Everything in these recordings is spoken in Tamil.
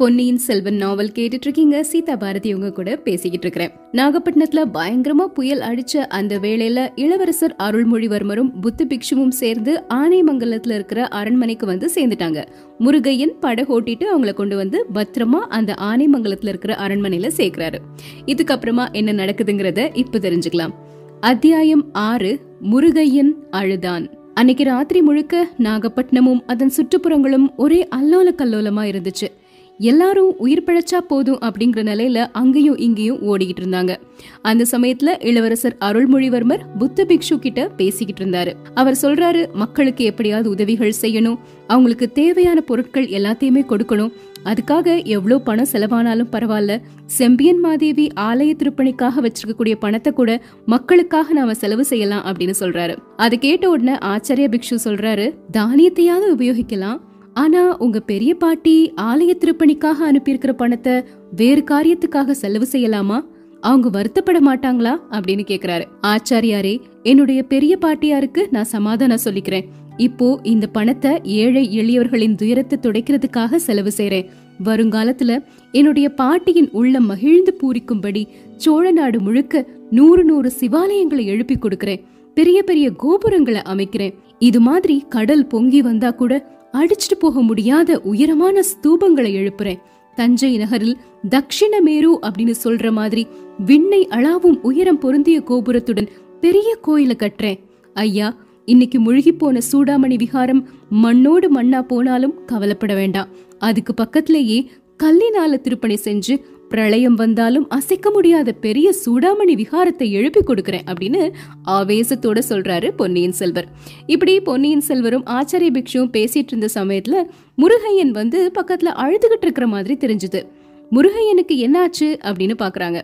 பொன்னியின் செல்வன் நாவல் கேட்டுட்டு இருக்கீங்க சீதா பாரதி உங்க கூட பேசிக்கிட்டு இருக்கிறேன் நாகப்பட்டினத்துல பயங்கரமா புயல் அடிச்ச அந்த வேளையில இளவரசர் அருள்மொழிவர்மரும் புத்த பிக்ஷுவும் சேர்ந்து ஆனைமங்கலத்துல இருக்கிற அரண்மனைக்கு வந்து சேர்ந்துட்டாங்க. முருகையன் படகோட்டிட்டு அவங்கள கொண்டு வந்து பத்திரமா அந்த ஆனைமங்கலத்துல இருக்கிற அரண்மனையில சேர்க்கிறாரு. இதுக்கப்புறமா என்ன நடக்குதுங்கிறத இப்ப தெரிஞ்சுக்கலாம். அத்தியாயம் ஆறு முருகையன் அழுதான். அன்னைக்கு ராத்திரி முழுக்க நாகப்பட்டினமும் அதன் சுற்றுப்புறங்களும் ஒரே அல்லோல கல்லோலமா இருந்துச்சு. எல்லாரும் உயிர் பிழைச்சா போதும் அப்படிங்கிற நிலையில அங்கேயும் இங்கேயும் ஓடிக்கிட்டு இருந்தாங்க. அந்த சமயத்துல இளவரசர் அருள்மொழிவர்மர் புத்த பிக்ஷு கிட்ட பேசிக்கிட்டு இருந்தாரு. அவர் சொல்றாரு மக்களுக்கு எப்படியாவது உதவிகள் செய்யணும். அவங்களுக்கு தேவையான பொருட்கள் எல்லாத்தையுமே கொடுக்கணும். அதுக்காக எவ்வளவு பணம் செலவானாலும் பரவாயில்ல. செம்பியன் மாதேவி ஆலய திருப்பணிக்காக வச்சிருக்கக்கூடிய பணத்தை கூட மக்களுக்காக நாம செலவு செய்யலாம் அப்படின்னு சொல்றாரு. அதை கேட்ட உடனே ஆச்சாரிய பிக்ஷு சொல்றாரு தானியத்தையாவது உபயோகிக்கலாம். ஆனா உங்க பெரிய பாட்டி ஆலய திருப்பணிக்காக அனுப்பியிருக்கிற பணத்தை வேறு காரியத்துக்காக செலவு செய்யலாமா? அவங்க வருத்தப்பட மாட்டாங்களா? அப்படின்னு கேக்குறாரு. ஆச்சாரியாரே என்னுடைய பெரிய பாட்டியாருக்கு நான் சமாதானம் சொல்லிக்கிறேன். இப்போ இந்த பணத்தை ஏழை எளியவர்களின் துயரத்தை துடைக்கிறதுக்காக செலவு செய்றேன். வருங்காலத்துல என்னுடைய பாட்டியின் உள்ள மகிழ்ந்து பூரிக்கும்படி சோழ நாடு முழுக்க நூறு நூறு சிவாலயங்களை எழுப்பி கொடுக்கறேன். பெரிய பெரிய கோபுரங்களை அமைக்கிறேன். இது மாதிரி கடல் பொங்கி வந்தா கூட அடிச்சிட்டு போக முடியாத உயரமான ஸ்தூபங்களை எழுப்புறேன். தஞ்சை நகரில் தக்ஷிண மேரு அப்படின்னு சொல்ற மாதிரி விண்ணை அளாவும் உயரம் பொருந்திய கோபுரத்துடன் பெரிய கோயில கட்டுறேன். ஐயா இன்னைக்கு முழுகி போன சூடாமணி விகாரம் மண்ணோடு மண்ணா போனாலும் கவலைப்பட வேண்டாம். அதுக்கு பக்கத்திலேயே கல்லினால திருப்பணி செஞ்சு பிரளயம் வந்தாலும் அசைக்க முடியாத பெரிய சூடாமணி விகாரத்தை எழுப்பி கொடுக்கறேன் அப்படின்னு ஆவேசத்தோட சொல்றாரு பொன்னியின் செல்வர். இப்படி பொன்னியின் செல்வரும் ஆச்சாரிய பிக்ஷுவும் பேசிட்டு இருந்த சமயத்துல முருகையன் வந்து பக்கத்துல அழுதுகிட்டு இருக்கிற மாதிரி தெரிஞ்சுது. முருகையனுக்கு என்னாச்சு அப்படின்னு பாக்குறாங்க.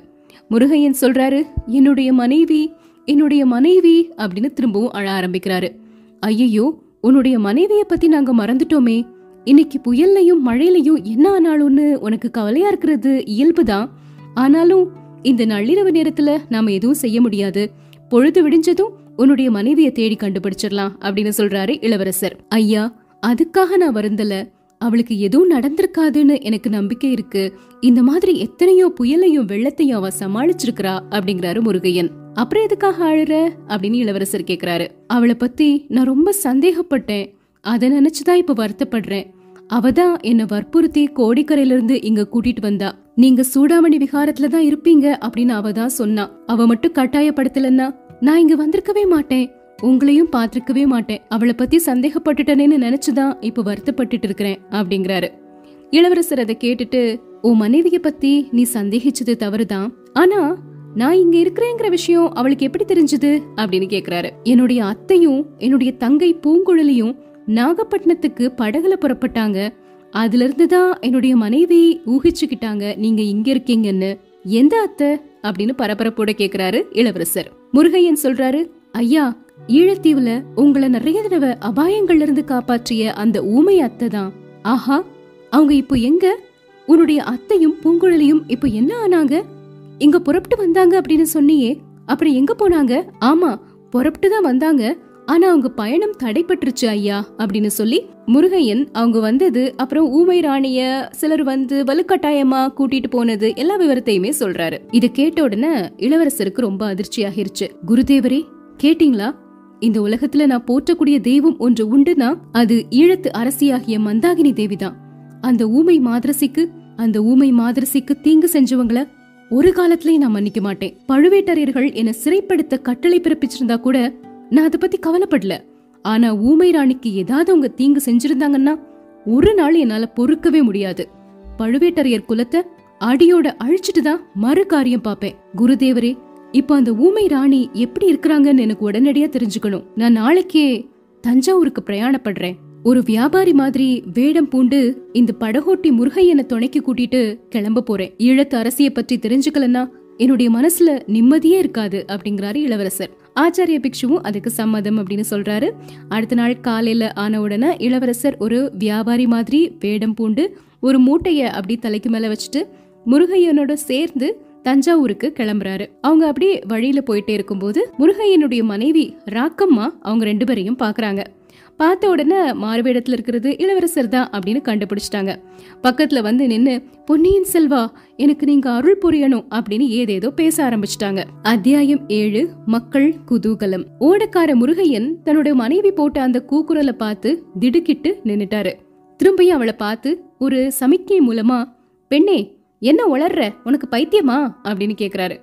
முருகையன் சொல்றாரு என்னுடைய மனைவி என்னுடைய மனைவி அப்படின்னு திரும்பவும் அழ ஆரம்பிக்கிறாரு. ஐயையோ உன்னுடைய மனைவிய பத்தி நாங்க மறந்துட்டோமே. இன்னைக்கு புயல்லையும் மழையிலையும் என்ன ஆனாலும்னு உனக்கு கவலையா இருக்கிறது? இயல்புதான். ஆனாலும் இந்த நள்ளிரவு நேரத்துல நாம எதுவும் செய்ய முடியாது. பொழுது விடிஞ்சதும் உன்னுடைய மனைவியை தேடி கண்டுபிடிச்சிடலாம் அப்படின்னு சொல்றாரு இளவரசர். ஐயா அதுக்காக நான் வருந்தல. அவளுக்கு எதுவும் நடந்திருக்காதுன்னு எனக்கு நம்பிக்கை இருக்கு. இந்த மாதிரி எத்தனையோ புயலையும் வெள்ளத்தையும் அவ சமாளிச்சிருக்கிறா அப்படிங்கிறாரு முருகையன். அப்புறம் எதுக்காக அழுற? அப்படின்னு இளவரசர் கேக்குறாரு. அவளை பத்தி நான் ரொம்ப சந்தேகப்பட்டேன். அதை நினைச்சுதான் இப்ப வருத்தப்படுறேன். அவதான் என்ன வற்புறுத்தி கோடிக்கரையில இருந்து இங்க கூட்டிட்டு வந்தா. நீங்க சூடாமணி விகாரத்துல தான் இருப்பீங்க அப்படின்னு அவ தான் சொன்னா. அவ மட்டும் கட்டாயப்படுத்தலன்னா நான் இங்க வந்திருக்கவே மாட்டேன். உங்களையும் பாத்திருக்கவே மாட்டேன். அவளை பத்தி சந்தேகப்பட்டுட்டனேன்னு நினைச்சுதான் இப்ப வருத்தப்பட்டுட்டு இருக்கிறேன் அப்படிங்கிறாரு. இளவரசர் அதை கேட்டுட்டு உன் மனைவிய பத்தி நீ சந்தேகிச்சது தவறுதான். ஆனா நான் இங்க இருக்கிறேங்கிற விஷயம் அவளுக்கு எப்படி தெரிஞ்சது? அப்படின்னு கேக்குறாரு. என்னுடைய அத்தையும் என்னுடைய தங்கை பூங்குழலியும் நாகப்பட்டினத்துக்கு படகுல புறப்பட்டாங்க. அதுல இருந்து தான் என்னுடைய மனைவி ஊகிச்சுக்கிட்டாங்க நீங்க இங்க இருக்கீங்கன்னு. எந்த அத்தை? அப்படின்னு பரபரப்போட கேக்குறாரு இளவரசர். முருகையன் சொல்றாரு ஐயா ஈழத்தீவுல உங்களை நிறைய தடவை அபாயங்கள்ல இருந்து காப்பாற்றிய அந்த ஊமை அத்தை தான் ஆஹா அவங்க இப்போ எங்க? உன்னுடைய அத்தையும் பூங்குழலியும் இப்போ என்ன ஆனாங்க? இங்க புறப்பட்டு வந்தாங்க அப்படின்னு சொன்னியே அப்புறம் எங்க போனாங்க? ஆமா புறப்பட்டு தான் வந்தாங்க. ஆனா அவங்க பயணம் தடைப்பட்டுருச்சு ஐயா அப்படின்னு சொல்லி முருகையன் அவங்க வந்தது அப்புறம் ஊமை ராணிய சிலர் வந்து வலுக்கட்டாயமா கூட்டிட்டு போனது எல்லா விவரத்தையுமே சொல்றாரு. இத கேட்ட உடனே இளவரசருக்கு ரொம்ப அதிர்ச்சி ஆகிருச்சு குருதேவரே கேட்டீங்களா? இந்த உலகத்துல நான் போற்றக்கூடிய தெய்வம் ஒன்று உண்டுனா அது ஈழத்து அரசியாகிய மந்தாகினி தேவிதான். அந்த ஊமை மாதரசிக்கு அந்த ஊமை மாதரசிக்கு தீங்கு செஞ்சவங்கள ஒரு காலத்திலயும் நான் மன்னிக்க மாட்டேன். பழுவேட்டரையர்கள் என்ன சிறைப்படுத்த கட்டளை பிறப்பிச்சிருந்தா கூட நான் அதை பத்தி கவலைப்படல. ஆனா ஊமை ராணிக்கு ஏதாவது அவங்க தீங்கு செஞ்சிருந்தாங்கன்னா ஒரு நாள் என்னால பொறுக்கவே முடியாது. பழுவேட்டரையர் குலத்தை அடியோட அழிச்சிட்டு தான் மறு காரியம் பாப்பேன். குருதேவரே இப்போ அந்த ஊமை ராணி எப்படி இருக்கிறாங்கன்னு எனக்கு உடனடியா தெரிஞ்சுக்கணும். நான் நாளைக்கே தஞ்சாவூருக்கு பிரயாணப்படுறேன். ஒரு வியாபாரி மாதிரி வேடம் பூண்டு இந்த படகோட்டி முருகையனை துணைக்கு கூட்டிட்டு கிளம்ப போறேன். ஈழத்து அரசிய பற்றி தெரிஞ்சுக்கலன்னா என்னுடைய மனசுல நிம்மதியே இருக்காது அப்படிங்கிறாரு இளவரசர். ஆச்சாரிய பிக்ஷுவும் அதுக்கு சம்மதம் அப்படின்னு சொல்றாரு. அடுத்த நாள் காலையில ஆன உடனே இளவரசர் ஒரு வியாபாரி மாதிரி வேடம் பூண்டு ஒரு மூட்டைய அப்படி தலைக்கு மேல வச்சுட்டு முருகையனோட சேர்ந்து தஞ்சாவூருக்கு கிளம்புறாரு. அவங்க அப்படியே வழியில போயிட்டே இருக்கும்போது முருகையனுடைய மனைவி ராக்கம்மா அவங்க ரெண்டு பேரையும் பாக்குறாங்க. பார்த்த உடனே மாறுவேடத்தில் இருக்கிறது இளவரசர் தான் அப்படின்னு கண்டுபிடிச்சிட்டாங்க. பக்கத்துல வந்து நின்று பொன்னியின் செல்வா எனக்கு நீங்க அருள் புரியணும் அப்படின்னு ஏதேதோ பேச ஆரம்பிச்சிட்டாங்க. அத்தியாயம் ஏழு மக்கள் குதூகலம். ஓடக்கார முருகையன் தன்னோட மனைவி போட்ட அந்த கூக்குரலை பார்த்து திடுக்கிட்டு நின்னுட்டாரு. திரும்பியும் அவளை பார்த்து ஒரு சமிக்கை மூலமா பெண்ணே என்ன உளர்ற? உனக்கு பைத்தியமா? அப்படின்னு கேக்குறாரு.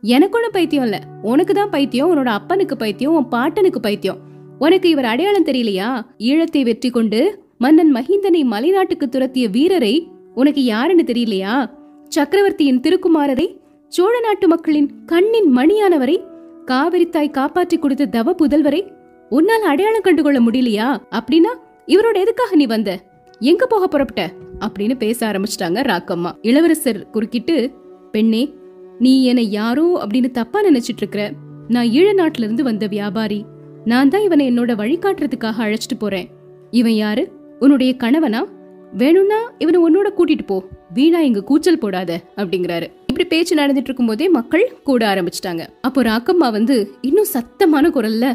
எனக்கு ஒன்றும் பைத்தியம் இல்லை. உனக்கு தான் பைத்தியம் உன்னோட அப்பனுக்கு பைத்தியம் உன் பாட்டனுக்கு பைத்தியம். உனக்கு இவர் அடையாளம் தெரியலையா? ஈழத்தை வெற்றி கொண்டு மன்னன் மஹிந்தனை மலைநாட்டுக்கு துரத்திய வீரரை உனக்கு யாருன்னு தெரியலையா? சக்கரவர்த்தியின் திருக்குமாரரை சோழ நாட்டு மக்களின் கண்ணின் மணியானவரை காவிரித்தாய் காப்பாற்றி கொடுத்த தவ புதல்வரை உன்னால் அடையாளம் கண்டுகொள்ள முடியலையா? அப்படின்னா இவரோட எதுக்காக நீ வந்த? எங்க போக புறப்பட்ட? அப்படின்னு பேச ஆரம்பிச்சிட்டாங்க ராக்கம்மா. இளவரசர் குறுக்கிட்டு பெண்ணே நீ என்னை யாரோ அப்படின்னு தப்பா நினைச்சிட்டு இருக்கிற? நான் ஈழ நாட்டிலிருந்து வந்த வியாபாரி. நான் தான் இவனை என்னோட வழிகாட்டுறதுக்காக அழைச்சிட்டு போறேன். இவன் யாரு? உன்னுடைய கணவனா? வேணும்னா இவனை உன்னோட கூட்டிட்டு போ. வீணா இங்க கூச்சல் போடாத அப்படிங்கிறாரு. இப்படி பேச்சு நடந்துட்டு இருக்கும் போதே மக்கள் கூட ஆரம்பிச்சிட்டாங்க. அப்போ ராக்கம்மா வந்து இன்னும் சத்தமான குரல்ல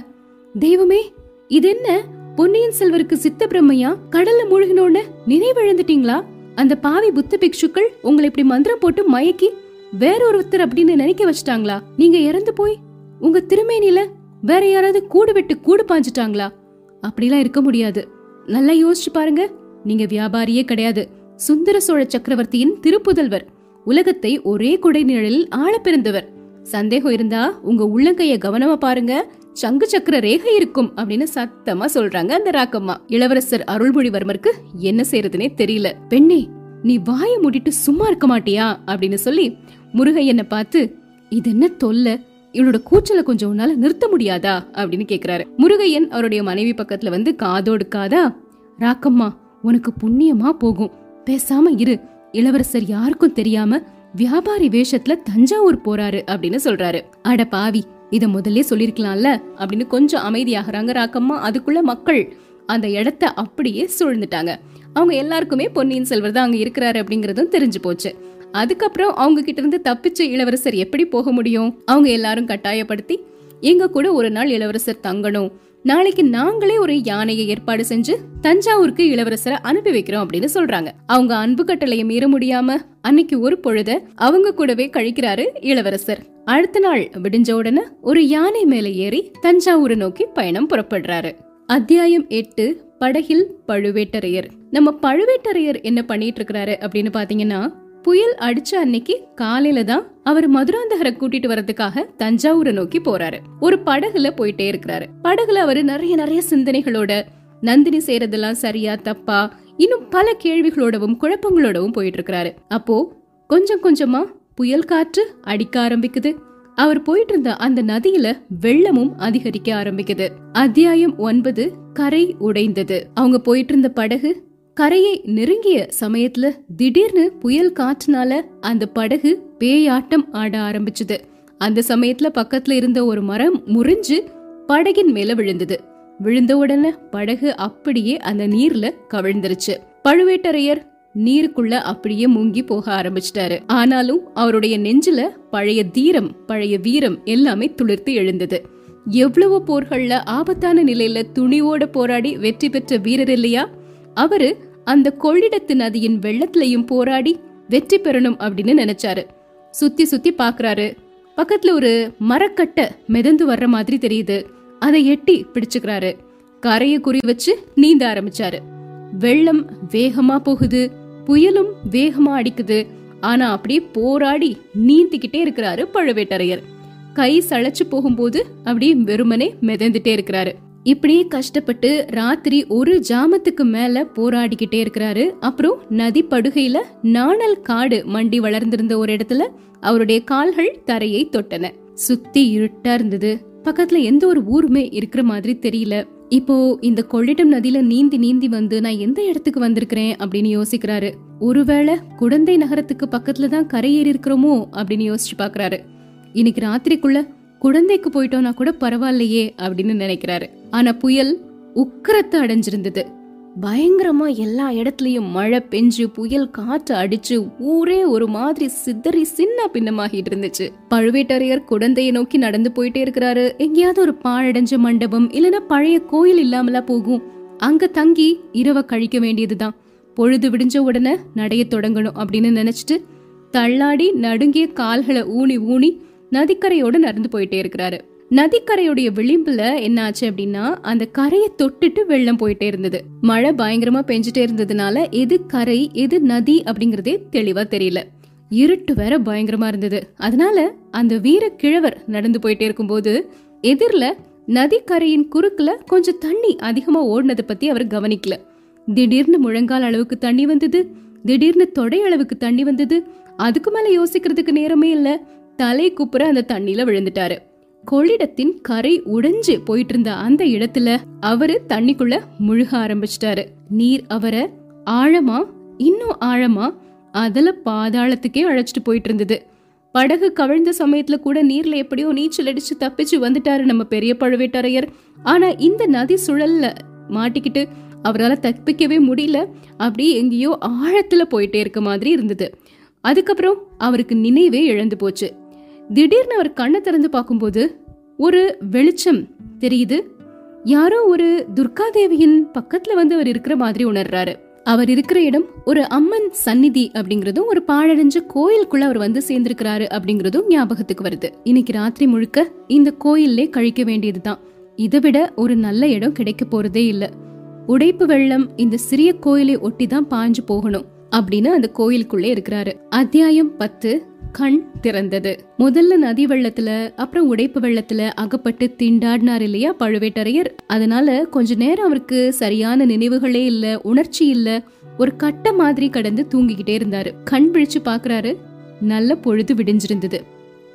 தெய்வமே இது என்ன பொன்னியின் செல்வருக்கு சித்த பிரம்மையா? கடல்ல மூழ்கினோன்னு நினைவிழந்துட்டீங்களா? அந்த பாவி புத்த பிக்ஷுக்கள் உங்களை இப்படி மந்திரம் போட்டு மயக்கி வேற ஒருத்தர் அப்படின்னு நினைக்க வச்சிட்டாங்களா? நீங்க இறந்து போய் உங்க திருமேனில வேற யாராவது கூடு விட்டு கூடு பாஞ்சிட்டாங்களா? அப்படிலாம் இருக்க முடியாது. நல்லா யோசிச்சு பாருங்க. நீங்க வியாபாரியே கிடையாது. சுந்தர சோழ சக்கரவர்த்தியின் திருப்புதல்வர். உலகத்தை ஒரே குடை நிழலில் ஆள பிறந்தவர். சந்தேகம் இருந்தா உங்க உள்ளங்கைய கவனமா பாருங்க. சங்கு சக்கர ரேகை இருக்கும் அப்படின்னு சத்தமா சொல்றாங்க அந்த ராக்கம்மா. இளவரசர் அருள்மொழிவர்மருக்கு என்ன செய்யறதுனே தெரியல. பெண்ணே நீ வாய மூடிட்டு சும்மா இருக்க மாட்டியா? அப்படின்னு சொல்லி முருகையனை பார்த்து இது என்ன தொல்லை? இவளோட கூச்சலை கொஞ்சம் உன்னால நிறுத்த முடியாதா? அப்படின்னு கேக்குறாரு. முருகையன் அவருடைய மனைவி பக்கத்துல வந்து காதோடு காதா ராக்கம்மா உனக்கு புண்ணியமா போகும். பேசாம இரு. இளவரசர் யாருக்கும் தெரியாம வியாபாரி வேஷத்துல தஞ்சாவூர் போறாரு அப்படின்னு சொல்றாரு. அட பாவி இத முதல்ல சொல்லிருக்கலாம்ல? அப்படின்னு கொஞ்சம் அமைதியாகிறாங்க ராக்கம்மா. அதுக்குள்ள மக்கள் அந்த இடத்த அப்படியே சூழ்ந்துட்டாங்க. அவங்க எல்லாருக்குமே பொன்னியின் செல்வர் தான் அங்க இருக்கிறாரு அப்படிங்கறதும் தெரிஞ்சு போச்சு. அதுக்கப்புறம் அவங்க கிட்ட இருந்து தப்பிச்ச இளவரசர் எப்படி போக முடியும்? அவங்க எல்லாரும் கட்டாயப்படுத்தி எங்க கூட ஒரு நாள் இளவரசர் தங்கணும். நாளைக்கு நாங்களே ஒரு யானையை ஏற்பாடு செஞ்சு தஞ்சாவூருக்கு இளவரசரை அனுப்பி வைக்கிறோம் அப்படின்னு சொல்றாங்க. அவங்க அன்பு கட்டளையை மீற முடியாம அன்னைக்கு ஒரு பொழுத அவங்க கூடவே கழிக்கிறாரு இளவரசர். அடுத்த நாள் விடிஞ்ச உடனே ஒரு யானை மேல ஏறி தஞ்சாவூரை நோக்கி பயணம் புறப்படுறாரு. அத்தியாயம் எட்டு படகில் பழுவேட்டரையர். நம்ம பழுவேட்டரையர் என்ன பண்ணிட்டு இருக்கிறாரு அப்படின்னு பாத்தீங்கன்னா புயல் அடிச்ச அன்னைக்கு காலையில தான் அவர் மதுராந்தகரை கூட்டிட்டு வரதுக்காக தஞ்சாவூரை நோக்கி போறாரு. ஒரு படகுல போயிட்டே இருக்கிறாரு. படகுல அவரு நிறைய நிறைய சிந்தனைகளோட நந்தினி செய்யறதெல்லாம் சரியா தப்பா இன்னும் பல கேள்விகளோடவும் குழப்பங்களோடவும் போயிட்டு இருக்கிறாரு. அப்போ கொஞ்சம் கொஞ்சமா புயல் காற்று அடிக்க ஆரம்பிக்குது. அவர் போயிட்டு இருந்த அந்த நதியில வெள்ளமும் அதிகரிக்க ஆரம்பிக்குது. அத்தியாயம் ஒன்பது கரை உடைந்தது. அவங்க போயிட்டு இருந்த படகு கரையை நெருங்கிய சமயத்துல திடீர்னு புயல் காற்றுனால அந்த படகு பேயாட்டம் ஆட ஆரம்பிச்சது. அந்த சமயத்துல பக்கத்துல இருந்த ஒரு மரம் முறிஞ்சு படகின் மேல விழுந்தது. விழுந்த உடனே படகு அப்படியே அந்த நீர்ல கவிழ்ந்துருச்சு. பழுவேட்டரையர் நீருக்குள்ள அப்படியே முங்கி போக ஆரம்பிச்சிட்டாரு. ஆனாலும் அவருடைய நெஞ்சில பழைய தீரம் பழைய வீரம் எல்லாமே துளிர்த்து எழுந்தது. எவ்வளவு போர்கள்ல ஆபத்தான நிலையில துணிவோட போராடி வெற்றி பெற்ற வீரர் இல்லையா? அவரு அந்த கொள்ளிடத்து நதியின் வெள்ளத்திலையும் போராடி வெற்றி பெறணும் அப்படின்னு நினைச்சாரு. சுத்தி சுத்தி பாக்குறாரு. பக்கத்துல ஒரு மரக்கட்டை மிதந்து வர்ற மாதிரி தெரியுது. அதை எட்டி பிடிச்சுக்கிறாரு. கரையை குறி வச்சு நீந்த ஆரம்பிச்சாரு. வெள்ளம் வேகமா போகுது. புயலும் வேகமா அடிக்குது. ஆனா அப்படியே போராடி நீந்திக்கிட்டே இருக்கிறாரு பழுவேட்டரையர். கை சளைச்சு போகும்போது அப்படியே வெறுமனே மிதந்துட்டே இருக்கிறாரு. இப்படியே கஷ்டப்பட்டு ராத்திரி ஒரு ஜாமத்துக்கு மேல போராடிக்கிட்டே இருக்கிறாரு. அப்புறம் நதி படுகையில நாணல் காடு மண்டி வளர்ந்திருந்த ஒரு இடத்துல அவருடைய கால்கள் தரையை தொட்டன. சுத்தி இருட்டா இருந்தது. பக்கத்துல எந்த ஒரு ஊருமே இருக்கிற மாதிரி தெரியல. இப்போ இந்த கொள்ளிடம் நதியில நீந்தி நீந்தி வந்து நான் எந்த இடத்துக்கு வந்திருக்கிறேன் அப்படின்னு யோசிக்கிறாரு. ஒருவேளை குடந்தை நகரத்துக்கு பக்கத்துல தான் கரையேறி இருக்கிறோமோ அப்படின்னு யோசிச்சு பாக்குறாரு. இன்னைக்கு ராத்திரிக்குள்ள குழந்தைக்கு போயிட்டோம்னா கூட பரவாயில்லையே அப்படின்னு நினைக்கிறாரு. ஆனா புயல் உக்கரத்தை அடைஞ்சிருந்தது. பயங்கரமா எல்லா இடத்துலயும் மழை பெஞ்சு புயல் காற்று அடிச்சு ஊரே ஒரு மாதிரி சிதறி சின்ன பின்னமாகிட்டு இருந்துச்சு. பழுவேட்டரையர் குழந்தையை நோக்கி நடந்து போயிட்டே இருக்கிறாரு. எங்கேயாவது ஒரு பாழடைஞ்ச மண்டபம் இல்லனா பழைய கோயில் இல்லாமலா போகும். அங்க தங்கி இரவ கழிக்க வேண்டியதுதான். பொழுது விடிஞ்ச உடனே நடைய தொடங்கணும் அப்படின்னு நினைச்சிட்டு தள்ளாடி நடுங்கிய கால்களை ஊனி ஊனி நதிக்கரையோட நடந்து போயிட்டே இருக்கிறாரு. நதிக்கரையுடைய விளிம்புல என்ன ஆச்சு அப்படின்னா அந்த கரையை தொட்டுட்டு வெள்ளம் போயிட்டே இருந்தது. மழை பயங்கரமா பெஞ்சிட்டே இருந்ததுனால எது கரை எது நதி அப்படிங்கறதே தெளிவா தெரியல. இருட்டு வேற பயங்கரமா இருந்தது. அதனால அந்த வீர கிழவர் நடந்து போயிட்டே இருக்கும்போது எதிர்ல நதிக்கரையின் குறுக்குல கொஞ்சம் தண்ணி அதிகமா ஓடினதை பத்தி அவர் கவனிக்கல. திடீர்னு முழங்கால் அளவுக்கு தண்ணி வந்தது திடீர்னு தொடை அளவுக்கு தண்ணி வந்தது அதுக்கு மேல யோசிக்கிறதுக்கு நேரமே இல்ல. தலை குப்புற அந்த தண்ணியில விழுந்துட்டாரு. கொள்ளிடத்தின் கரை உடைஞ்சு போயிட்டு இருந்த அந்த இடத்துல அவரு தண்ணிக்குள்ள முழுக ஆரம்பிச்சிட்டாரு. நீர் அவரை ஆழமா இன்னும் ஆழமா அதுல பாதாளத்துக்கே அழைச்சிட்டு போயிட்டு இருந்தது படகு கவிழ்ந்த சமயத்துல கூட நீர்ல எப்படியோ நீச்சல் அடிச்சு தப்பிச்சு வந்துட்டாரு நம்ம பெரிய பழுவேட்டரையர். ஆனா இந்த நதி சுழல்ல மாட்டிக்கிட்டு அவரால் தப்பிக்கவே முடியல. அப்படி எங்கேயோ ஆழத்துல போயிட்டே இருக்க மாதிரி இருந்தது. அதுக்கப்புறம் அவருக்கு நினைவே இழந்து போச்சு. திடீர்னு அவர் கண்ணை திறந்து பார்க்கும்போது ஒரு வெளிச்சம் தெரியுது. யாரோ ஒரு துர்காதேவியின் பக்கத்துல வந்து அவர் இருக்கிற மாதிரி உணர்றாரு. அவர் இருக்கிற இடம் ஒரு அம்மன் சந்நிதி அப்படிங்கறதும் ஒரு பாழடைஞ்ச கோயிலுக்குள்ள அவர் வந்து சேர்ந்திருக்கிறாரு அப்படிங்கறதும் ஞாபகத்துக்கு வருது. இன்னைக்கு ராத்திரி முழுக்க இந்த கோயில்லே கழிக்க வேண்டியதுதான். இதை விட ஒரு நல்ல இடம் கிடைக்க போறதே இல்ல. உடைப்பு வெள்ளம் இந்த சிறிய கோயிலை ஒட்டி தான் பாஞ்சு போகணும் அப்படின்னு அந்த கோயிலுக்குள்ளே இருக்கிறாரு. அத்தியாயம் பத்து கண் திறந்தது. முதல்ல நதி வெள்ளத்துல அப்புறம் உடைப்பு வெள்ளத்துல அகப்பட்டு திண்டாடினார் இல்லையா பழுவேட்டரையர்? அதனால கொஞ்ச நேரம் அவருக்கு சரியான நினைவுகளே இல்ல உணர்ச்சி இல்ல ஒரு கட்ட மாதிரி கடந்து தூங்கிக்கிட்டே இருந்தாரு. கண் விழிச்சு பாக்குறாரு. நல்ல பொழுது விடிஞ்சிருந்தது.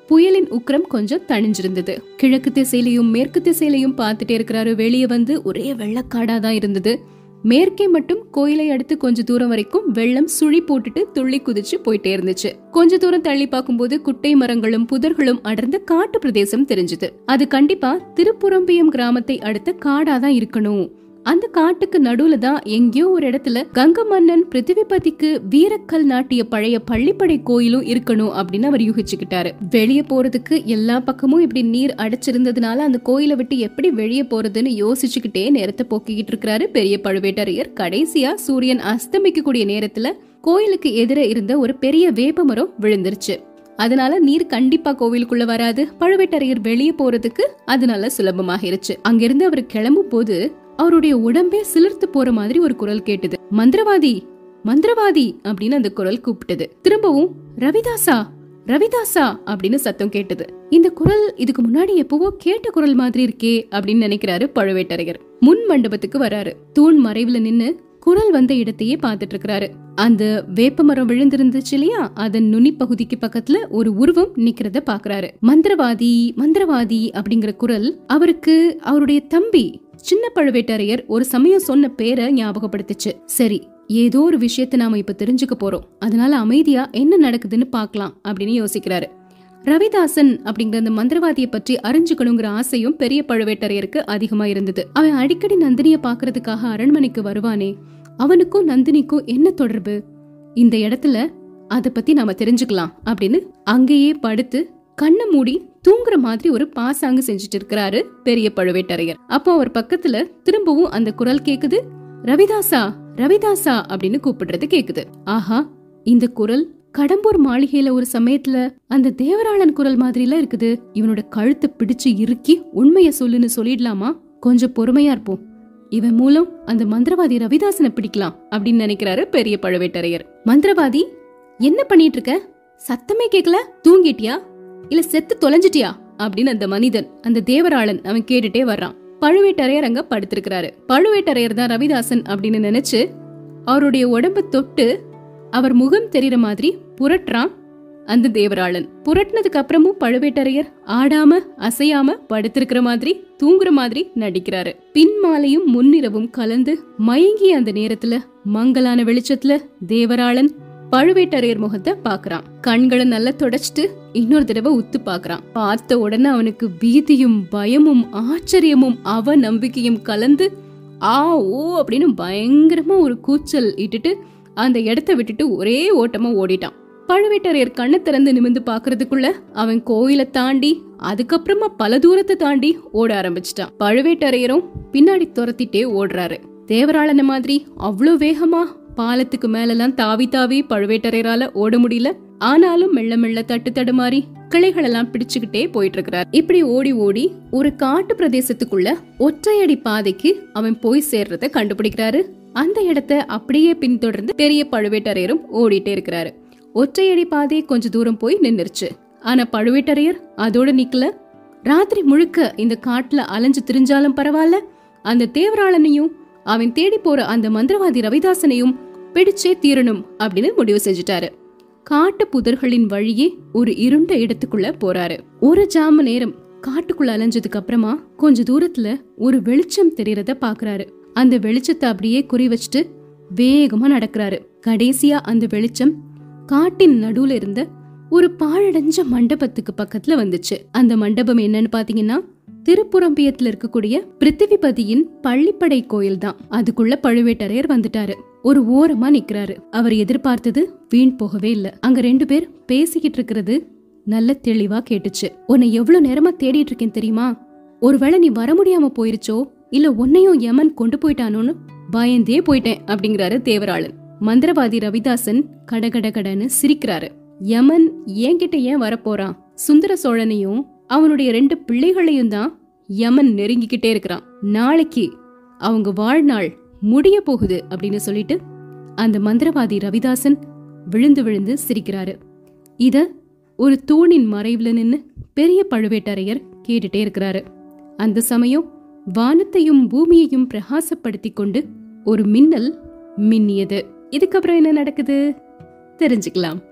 புயலின் உக்கிரம் கொஞ்சம் தணிஞ்சிருந்தது. கிழக்கு திசையிலையும் மேற்கு திசையிலையும் பார்த்துட்டே இருக்கிறாரு. வெளியே வந்து ஒரே வெள்ளக்காடா தான் இருந்தது. மேற்கே மட்டும் கோயிலை அடுத்து கொஞ்ச தூரம் வரைக்கும் வெள்ளம் சுழி போட்டுட்டு துள்ளி குதிச்சு போயிட்டே இருந்துச்சு. கொஞ்ச தூரம் தள்ளி பார்க்கும்போது குட்டை மரங்களும் புதர்களும் அடர்ந்த காட்டு பிரதேசம் தெரிஞ்சது. அது கண்டிப்பா திருப்புறம்பியம் கிராமத்தை அடுத்த காடாதான் இருக்கணும். அந்த காட்டுக்கு நடுவுல தான் எங்கேயோ ஒரு இடத்துல கங்க மன்னன் பிருத்திவிபதிக்கு வீரக்கல் நாட்டிய பழைய பள்ளிப்படை கோயிலும் இருக்கணும் அப்படின்னு அவர் யூகிச்சுக்கிட்டாரு. வெளியே போறதுக்கு எல்லா பக்கமும் இப்படி நீர் அடைச்சிருந்ததுனால அந்த கோயிலை விட்டு எப்படி வெளியே போறதுன்னு யோசிச்சுக்கிட்டே நேரத்தை போக்கிக்கிட்டு இருக்கிறாரு பெரிய பழுவேட்டரையர். கடைசியா சூரியன் அஸ்தமிக்க கூடிய நேரத்துல கோயிலுக்கு எதிரே இருந்த ஒரு பெரிய வேப்ப மரம் விழுந்துருச்சு. அதனால நீர் கண்டிப்பா கோவிலுக்குள்ள வராது. பழுவேட்டரையர் வெளியே போறதுக்கு அதனால சுலபமாகிருச்சு. அங்கிருந்து அவர் கிளம்பும் போது அவருடைய உடம்பே சிலிர்த்து போற மாதிரி ஒரு குரல் கேட்டது. மந்திரவாதி மந்திரவாதி அப்படின்னு அந்த குரல் கூப்பிட்டது. திரும்பவும் ரவிதாசா ரவிதாசா அப்படின்னு சத்தம் கேட்டது. இந்த குரல் இதுக்கு முன்னாடி எப்பவோ கேட்ட குரல் மாதிரி இருக்கே அப்படின்னு நினைக்கிறாரு பழுவேட்டரையர். முன் மண்டபத்துக்கு வராரு. தூண் மறைவுல நின்னு குரல் வந்த இடத்தையே பார்த்துட்டு இருக்கிறாரு. அந்த வேப்ப மரம் விழுந்திருந்துச்சு இல்லையா? அதன் நுனி பகுதிக்கு பக்கத்துல ஒரு உருவம் நிக்கிறத பாக்குறாரு மந்திரவாதி மந்திரவாதி அப்படிங்கிற குரல் அவருக்கு அவருடைய தம்பி சின்ன பழுவேட்டரையர் ஒரு சமயம் சொன்ன பேரை ஞாபகப்படுத்துச்சு. சரி ஏதோ ஒரு விஷயத்த நாம இப்ப தெரிஞ்சுக்க போறோம். அதனால அமைதியா என்ன நடக்குதுன்னு பாக்கலாம் அப்படின்னு யோசிக்கிறாரு. ரவிதாசன் அப்படிங்கிற அந்த மந்திரவாதியை பற்றி அறிஞ்சுக்கணுங்கிற ஆசையும் பெரிய பழுவேட்டரையருக்கு அதிகமா இருந்தது. அவன் அடிக்கடி நந்தினிய பாக்குறதுக்காக அரண்மனைக்கு வருவானே அவனுக்கும் நந்தினிக்கும் என்ன தொடர்பு? இந்த இடத்துல அத பத்தி நாம தெரிஞ்சுக்கலாம் அப்படின்னு அங்கேயே படுத்து கண்ணை மூடி தூங்குற மாதிரி ஒரு பாசாங்கு செஞ்சுட்டு இருக்கிறாரு பெரிய பழுவேட்டரையர். அப்போ அவர் பக்கத்துல திரும்பவும் அந்த குரல் கேக்குது ரவிதாசா ரவிதாசா அப்படின்னு கூப்பிடுறது கேக்குது. ஆஹா இந்த குரல் கடம்பூர் மாளிகையில ஒரு சமயத்துல அந்த தேவராளன் குரல் மாதிரிலாம் இருக்குது. இவனோட கழுத்தை பிடிச்சு இறுக்கி உண்மைய சொல்லுன்னு சொல்லிடலாமா? கொஞ்சம் பொறுமையா இருப்போம். இவன் மூலம் அந்த மந்திரவாதி ரவிதாசனை பிடிக்கலாம் அப்படின்னு நினைக்கிறாரு பெரிய பழுவேட்டரையர். மந்திரவாதி என்ன பண்ணிட்டு இருக்க? சத்தமே கேக்கல? தூங்கிட்டியா? இல்ல செத்து தொலைஞ்சிட்டியா? அப்படின்னு அந்த மனிதன் அந்த தேவராளன் அவன் கேட்டுட்டே வர்றான். பழுவேட்டரையர் அங்க படுத்திருக்கிறாரு. பழுவேட்டரையர் தான் ரவிதாசன் அப்படின்னு நினைச்சு அவருடைய உடம்ப தொட்டு அவர் முகம் தெரியற மாதிரி புரட்டுறான் அந்த தேவராளன். புரட்டினதுக்கு அப்புறமும் பழுவேட்டரையர் ஆடாம அசையாம படுத்திருக்கிற மாதிரி தூங்குற மாதிரி நடிக்கிறாரு. பின்மாலையும் முன்னிரவும் கலந்து மயங்கிய அந்த நேரத்துல மங்கலான வெளிச்சத்துல தேவராளன் பழுவேட்டரையர் முகத்தை பாக்குறான் கண்களை நல்லா தொடச்சிட்டு இன்னொரு தடவை உத்து பாக்குறான் பார்த்த உடனே அவனுக்கு பீதியும் பயமும் ஆச்சரியமும் அவ நம்பிக்கையும் கலந்து ஆ ஓ அப்படின்னு பயங்கரமா ஒரு கூச்சல் இட்டுட்டு அந்த இடத்த விட்டுட்டு ஒரே ஓட்டமா ஓடிட்டான். பழுவேட்டரையர் கண்ணை திறந்து நிமிந்து பாக்குறதுக்குள்ள அவன் கோயிலை தாண்டி அதுக்கப்புறமா பல தூரத்தை தாண்டி ஓட ஆரம்பிச்சிட்டான். பழுவேட்டரையரும் பின்னாடி துரத்திட்டே ஓடுறாரு. தேவராளன மாதிரி அவ்வளோ வேகமா பாலத்துக்கு மேலெல்லாம் தாவி தாவி பழுவேட்டரையரால ஓட முடியல. ஆனாலும் மெல்ல மெல்ல தட்டு தடுமாறி கிளைகள் எல்லாம் பிடிச்சுக்கிட்டே போயிட்டு இருக்கிறார் இப்படி ஓடி ஓடி ஒரு காட்டு பிரதேசத்துக்குள்ள ஒற்றையடி பாதைக்கு அவன் போய் சேர்றத கண்டுபிடிக்கிறாரு. அந்த இடத்த அப்படியே பின்தொடர்ந்து பெரிய பழுவேட்டரையரும் ஓடிட்டே இருக்கிறாரு. ஒற்றையடி பாதை கொஞ்ச தூரம் போய் நின்னுருச்சு ஆனா பழுவேட்டரையர் அதோட நிக்கல. ராத்திரி முழுக்க இந்த காட்டுல அலைஞ்சு திரிஞ்சாலும் பரவாயில்ல. அந்த தேவராளனையும் அவன் தேடி போற அந்த மந்திரவாதி ரவிதாசனையும் பிடிச்சே தீரணும் அப்படின்னு முடிவு செஞ்சுட்டாரு. காட்டு புதர்களின் வழியே ஒரு இருண்ட இடத்துக்குள்ள போறாரு. ஒரு ஜாம நேரம் காட்டுக்குள்ள அலைஞ்சதுக்கு அப்புறமா கொஞ்ச தூரத்துல ஒரு வெளிச்சம் தெரியறத பாக்குறாரு. அந்த வெளிச்சத்தை அப்படியே குறி வச்சுட்டு வேகமா நடக்கிறாரு. கடைசியா அந்த வெளிச்சம் காட்டின் நடுவுல இருந்த ஒரு பாழடைஞ்ச மண்டபத்துக்கு பக்கத்துல வந்துச்சு. அந்த மண்டபம் என்னன்னு பாத்தீங்கன்னா திருப்புறம்பியத்துல இருக்கக்கூடிய பிருத்திவிபதியின் பள்ளிப்படை கோயில் தான் அதுக்குள்ள பழுவேட்டரையர் வந்துட்டாரு. ஒரு ஓரமா நிக்கிறாரு. அவர் எதிர்பார்த்தது வீண் போகவே இல்ல. அங்க ரெண்டு பேர் பேசிக்கிட்டு இருக்கிறது நல்ல தெளிவா கேட்டுச்சு. உன்னை எவ்வளவு நேரமா தேடிட்டு இருக்கேன் தெரியுமா? ஒருவேளை நீ வர முடியாம போயிருச்சோ? இல்ல உன்னையும் யமன் கொண்டு போயிட்டானோன்னு பயந்தே போயிட்டேன் அப்படிங்கிறாரு தேவராளன். மந்திரவாதி ரவிதாசன் கடகட கடன்னு சிரிக்கிறாரு. யமன் என்கிட்ட ஏன் வரப்போறான்? சுந்தர சோழனையும் அவனுடைய ரெண்டு பிள்ளைகளையும் தான் யமன் நெருங்கிக்கிட்டே இருக்கிறான். நாளைக்கு அவங்க வாழ்நாள் முடிய போகுது அப்படின்னு சொல்லிட்டு அந்த மந்திரவாதி ரவிதாசன் விழுந்து விழுந்து சிரிக்கிறாரு. இத ஒரு தூணின் மறைவுல நின்னு பெரிய பழுவேட்டரையர் கேட்டுட்டே இருக்கிறாரு. அந்த சமயம் வானத்தையும் பூமியையும் பிரகாசப்படுத்தி கொண்டு ஒரு மின்னல் மின்னியது. இதுக்கப்புறம் என்ன நடக்குது? தெரிஞ்சுக்கலாம்.